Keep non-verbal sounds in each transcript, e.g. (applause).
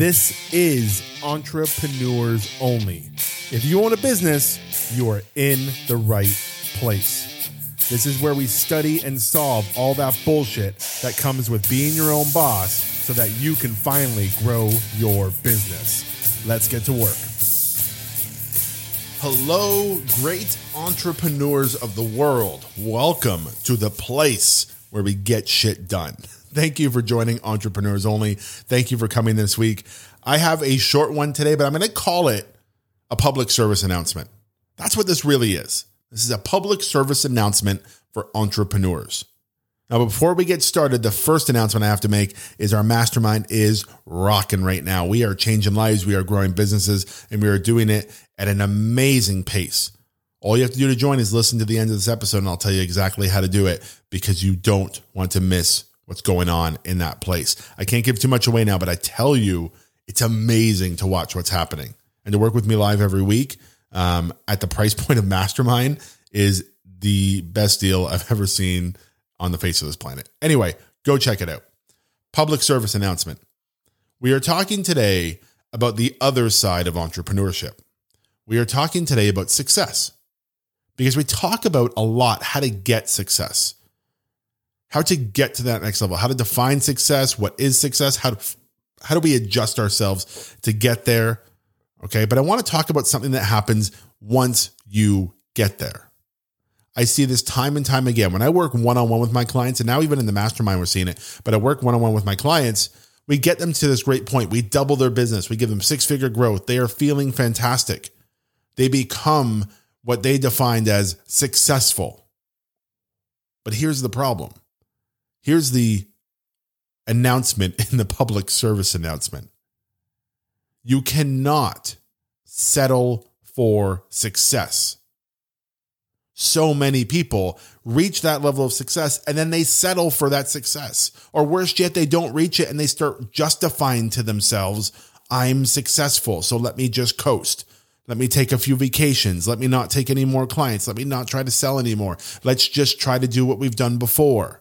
This is Entrepreneurs Only. If you own a business, you are in the right place. This is where we study and solve all that bullshit that comes with being your own boss so that you can finally grow your business. Let's get to work. Hello, great entrepreneurs of the world. Welcome to the place where we get shit done. (laughs) Thank you for joining Entrepreneurs Only. Thank you for coming this week. I have a short one today, but I'm going to call it a public service announcement. That's what this really is. This is a public service announcement for entrepreneurs. Now, before we get started, the first announcement I have to make is our mastermind is rocking right now. We are changing lives, we are growing businesses, and we are doing it at an amazing pace. All you have to do to join is listen to the end of this episode, and I'll tell you exactly how to do it because you don't want to miss what's going on in that place. I can't give too much away now, but I tell you, it's amazing to watch what's happening and to work with me live every week um, at the price (laughs) point of Mastermind is the best deal I've ever seen on the face of this planet. Anyway, go check it out. Public service announcement. We are talking today about the other side of entrepreneurship. We are talking today about success because we talk about a lot how to get success how to get to that next level, how to define success, what is success, how to, how do we adjust ourselves to get there? Okay, but I want to talk about something that happens once you get there. I see this time and time again when I work one on one with my clients, and now even in the mastermind, we're seeing it. But I work one on one with my clients. We get them to this great point. We double their business. We give them six figure growth. They are feeling fantastic. They become what they defined as successful. But here's the problem Here's the announcement in the public service announcement you cannot settle for success. So many people reach that level of success and then they settle for that success. Or worse yet, they don't reach it and they start justifying to themselves, I'm successful. So let me just coast. Let me take a few vacations. Let me not take any more clients. Let me not try to sell anymore. Let's just try to do what we've done before.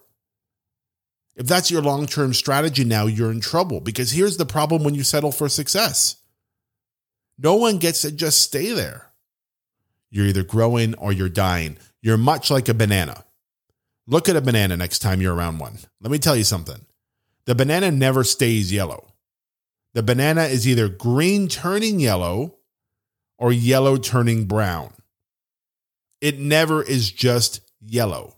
If that's your long term strategy now, you're in trouble because here's the problem when you settle for success no one gets to just stay there. You're either growing or you're dying. You're much like a banana. Look at a banana next time you're around one. Let me tell you something the banana never stays yellow. The banana is either green turning yellow or yellow turning brown. It never is just yellow.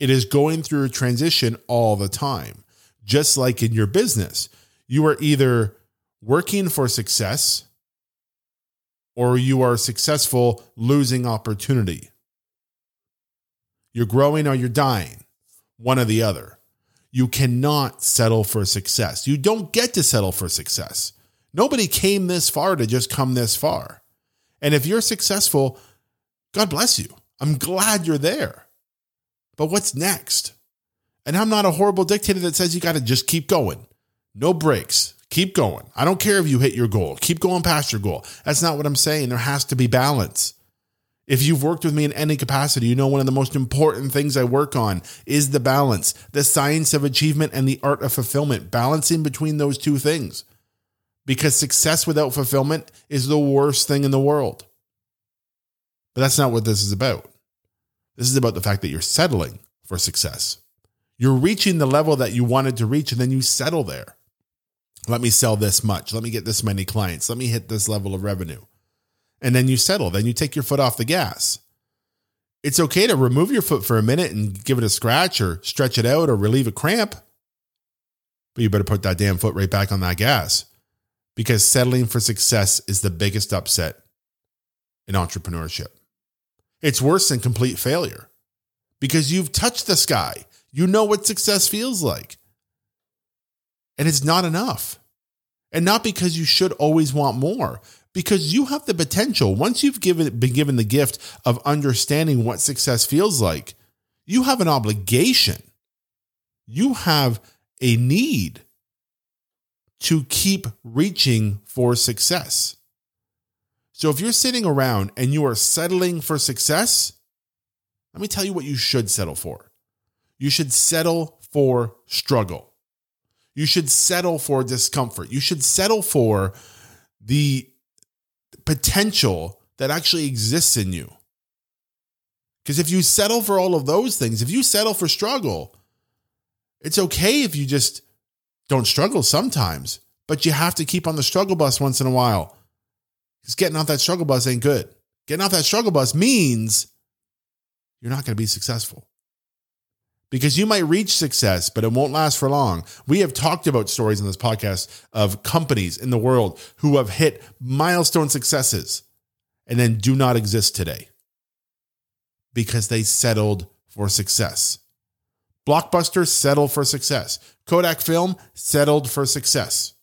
It is going through a transition all the time. Just like in your business, you are either working for success or you are successful losing opportunity. You're growing or you're dying, one or the other. You cannot settle for success. You don't get to settle for success. Nobody came this far to just come this far. And if you're successful, God bless you. I'm glad you're there. But what's next? And I'm not a horrible dictator that says you got to just keep going. No breaks. Keep going. I don't care if you hit your goal. Keep going past your goal. That's not what I'm saying. There has to be balance. If you've worked with me in any capacity, you know one of the most important things I work on is the balance, the science of achievement and the art of fulfillment, balancing between those two things. Because success without fulfillment is the worst thing in the world. But that's not what this is about. This is about the fact that you're settling for success. You're reaching the level that you wanted to reach, and then you settle there. Let me sell this much. Let me get this many clients. Let me hit this level of revenue. And then you settle. Then you take your foot off the gas. It's okay to remove your foot for a minute and give it a scratch or stretch it out or relieve a cramp. But you better put that damn foot right back on that gas because settling for success is the biggest upset in entrepreneurship. It's worse than complete failure because you've touched the sky. You know what success feels like. And it's not enough. And not because you should always want more, because you have the potential. Once you've given, been given the gift of understanding what success feels like, you have an obligation. You have a need to keep reaching for success. So if you're sitting around and you are settling for success, let me tell you what you should settle for. You should settle for struggle. You should settle for discomfort. You should settle for the potential that actually exists in you. Because if you settle for all of those things, if you settle for struggle, it's okay if you just don't struggle sometimes, but you have to keep on the struggle bus once in a while. Because getting off that struggle bus ain't good. Getting off that struggle bus means you're not going to be successful. Because you might reach success, but it won't last for long. We have talked about stories in this podcast of companies in the world who have hit milestone successes and then do not exist today because they settled for success. Blockbuster settled for success. Kodak Film settled for success.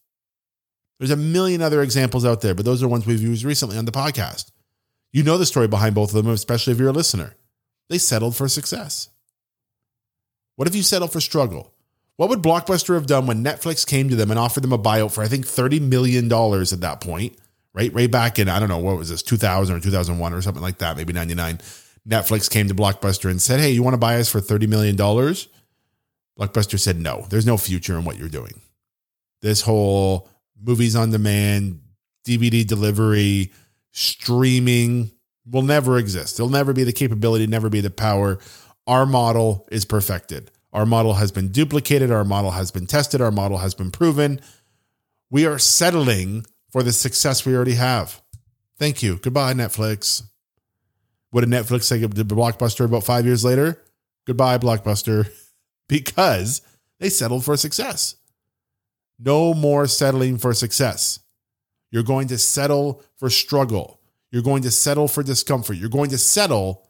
There's a million other examples out there, but those are ones we've used recently on the podcast. You know the story behind both of them, especially if you're a listener. They settled for success. What if you settled for struggle? What would Blockbuster have done when Netflix came to them and offered them a buyout for, I think, $30 million at that point, right? Right back in, I don't know, what was this, 2000 or 2001 or something like that, maybe 99. Netflix came to Blockbuster and said, Hey, you want to buy us for $30 million? Blockbuster said, No, there's no future in what you're doing. This whole movies on demand, DVD delivery, streaming will never exist. There'll never be the capability, never be the power. Our model is perfected. Our model has been duplicated. Our model has been tested. Our model has been proven. We are settling for the success we already have. Thank you. Goodbye, Netflix. What did Netflix say to Blockbuster about five years later? Goodbye, Blockbuster, (laughs) because they settled for success. No more settling for success. You're going to settle for struggle. You're going to settle for discomfort. You're going to settle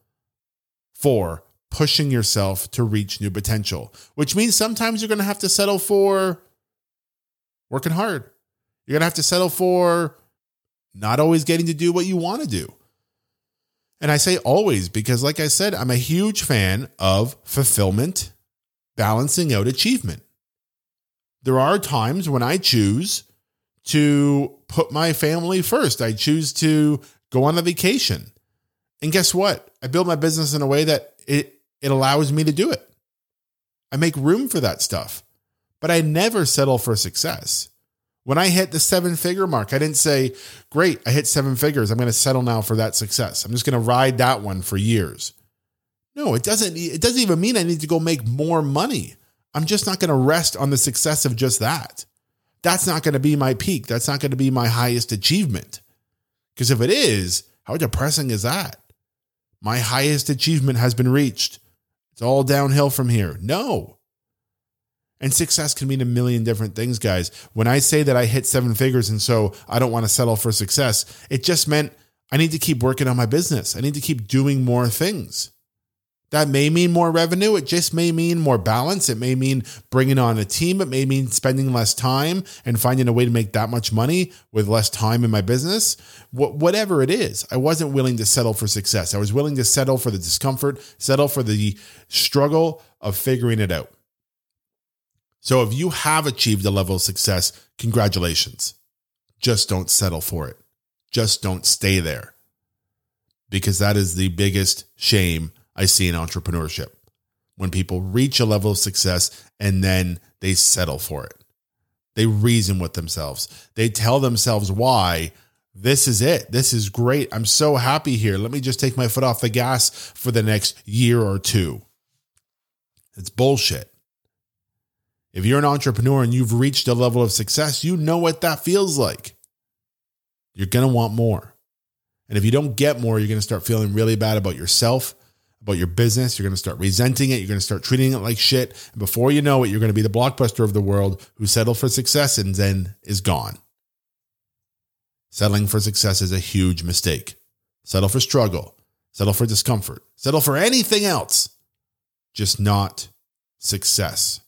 for pushing yourself to reach new potential, which means sometimes you're going to have to settle for working hard. You're going to have to settle for not always getting to do what you want to do. And I say always because, like I said, I'm a huge fan of fulfillment, balancing out achievement. There are times when I choose to put my family first. I choose to go on a vacation. And guess what? I build my business in a way that it, it allows me to do it. I make room for that stuff, but I never settle for success. When I hit the seven figure mark, I didn't say, Great, I hit seven figures. I'm going to settle now for that success. I'm just going to ride that one for years. No, it doesn't. It doesn't even mean I need to go make more money. I'm just not going to rest on the success of just that. That's not going to be my peak. That's not going to be my highest achievement. Because if it is, how depressing is that? My highest achievement has been reached. It's all downhill from here. No, and success can mean a million different things, guys. When I say that I hit seven figures and so I don't want to settle for success, it just meant I need to keep working on my business. I need to keep doing more things. That may mean more revenue. It just may mean more balance. It may mean bringing on a team. It may mean spending less time and finding a way to make that much money with less time in my business. whatever it is, I wasn't willing to settle for success. I was willing to settle for the discomfort, settle for the struggle of figuring it out. So if you have achieved a level of success, congratulations. Just don't settle for it. Just don't stay there. Because that is the biggest shame I see in entrepreneurship. When people reach a level of success and then they settle for it. They reason with themselves. They tell themselves why this is it. This is great. I'm so happy here. Let me just take my foot off the gas for the next year or two. It's bullshit. If you're an entrepreneur and you've reached a level of success, you know what that feels like. You're going to want more. And if you don't get more, you're going to start feeling really bad about yourself, about your business. You're going to start resenting it. You're going to start treating it like shit. And before you know it, you're going to be the blockbuster of the world who settled for success and then is gone. Settling for success is a huge mistake. Settle for struggle, settle for discomfort, settle for anything else, just not success.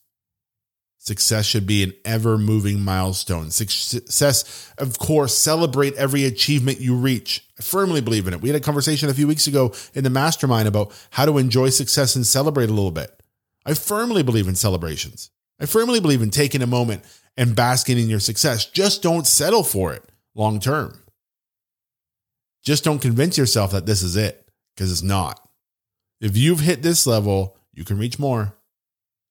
Success should be an ever moving milestone. Success, of course, celebrate every achievement you reach. I firmly believe in it. We had a conversation a few weeks ago in the mastermind about how to enjoy success and celebrate a little bit. I firmly believe in celebrations. I firmly believe in taking a moment and basking in your success. Just don't settle for it long term. Just don't convince yourself that this is it because it's not. If you've hit this level, you can reach more.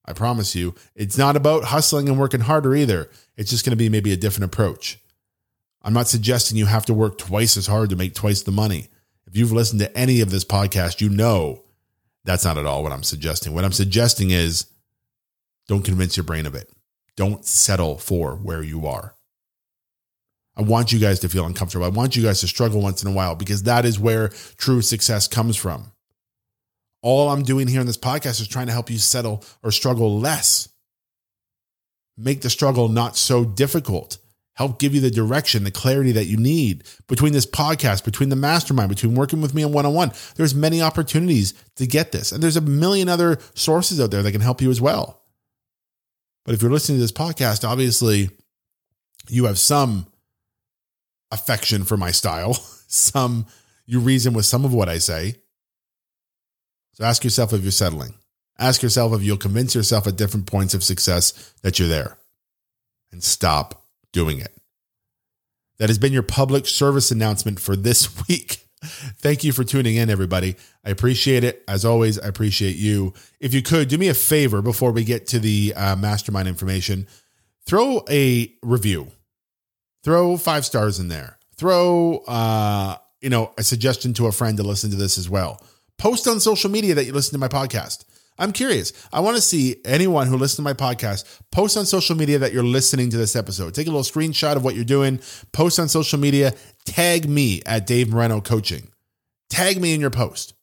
I promise you. It's not about hustling and working harder either. It's just going to be maybe a different approach. I'm not suggesting you have to work twice as hard to make twice the money. If you've listened to any of this podcast, you know that's not at all what I'm suggesting. What I'm suggesting is don't convince your brain of it. Don't settle for where you are. I want you guys to feel uncomfortable. I want you guys to struggle once in a while because that is where true success comes from. All I'm doing here in this podcast is trying to help you settle or struggle less. Make the struggle not so difficult. Help give you the direction, the clarity that you need between this podcast, between the mastermind, between working with me on one on one. There's many opportunities to get this. And there's a million other sources out there that can help you as well. But if you're listening to this podcast, obviously you have some affection for my style, (laughs) some you reason with some of what I say. So ask yourself if you're settling. Ask yourself if you'll convince yourself at different points of success that you're there and stop doing it. That has been your public service announcement for this (laughs) week. Thank you for tuning in, everybody. I appreciate it. As always, I appreciate you. If you could do me a favor before we get to the uh, mastermind information, throw a review, throw five stars in there, throw uh, you know a suggestion to a friend to listen to this as well Post on social media that you listen to my podcast. I'm curious. I want to see anyone who listens to my podcast post on social media that you're listening to this episode. Take a little screenshot of what you're doing, post on social media, tag me at Dave Moreno Coaching. Tag me in your post.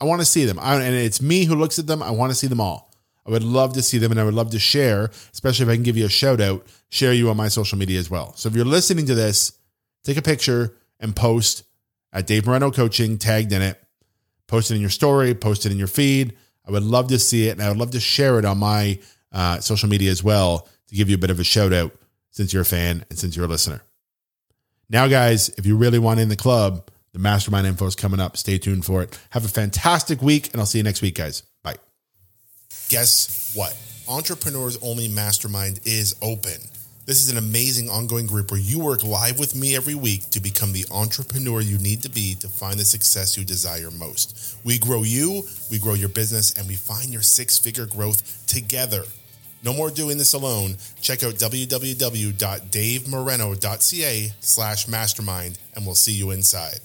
I want to see them. I, and it's me who looks at them. I want to see them all. I would love to see them and I would love to share, especially if I can give you a shout out, share you on my social media as well. So if you're listening to this, take a picture and post at Dave Moreno Coaching, tagged in it post it in your story, post it in your feed. I would love to see it, and I would love to share it on my uh, social media as well to give you a bit of a shout out since you're a fan and since you're a listener. Now, guys, if you really want in the club, the mastermind info is coming up. Stay tuned for it. Have a fantastic week, and I'll see you next week, guys. Bye. Guess what? Entrepreneurs Only Mastermind is open. This is an amazing ongoing group where you work live with me every week to become the entrepreneur you need to be to find the success you desire most. We grow you, we grow your business, and we find your six figure growth together. No more doing this alone. Check out www.davemoreno.ca slash mastermind and we'll see you inside.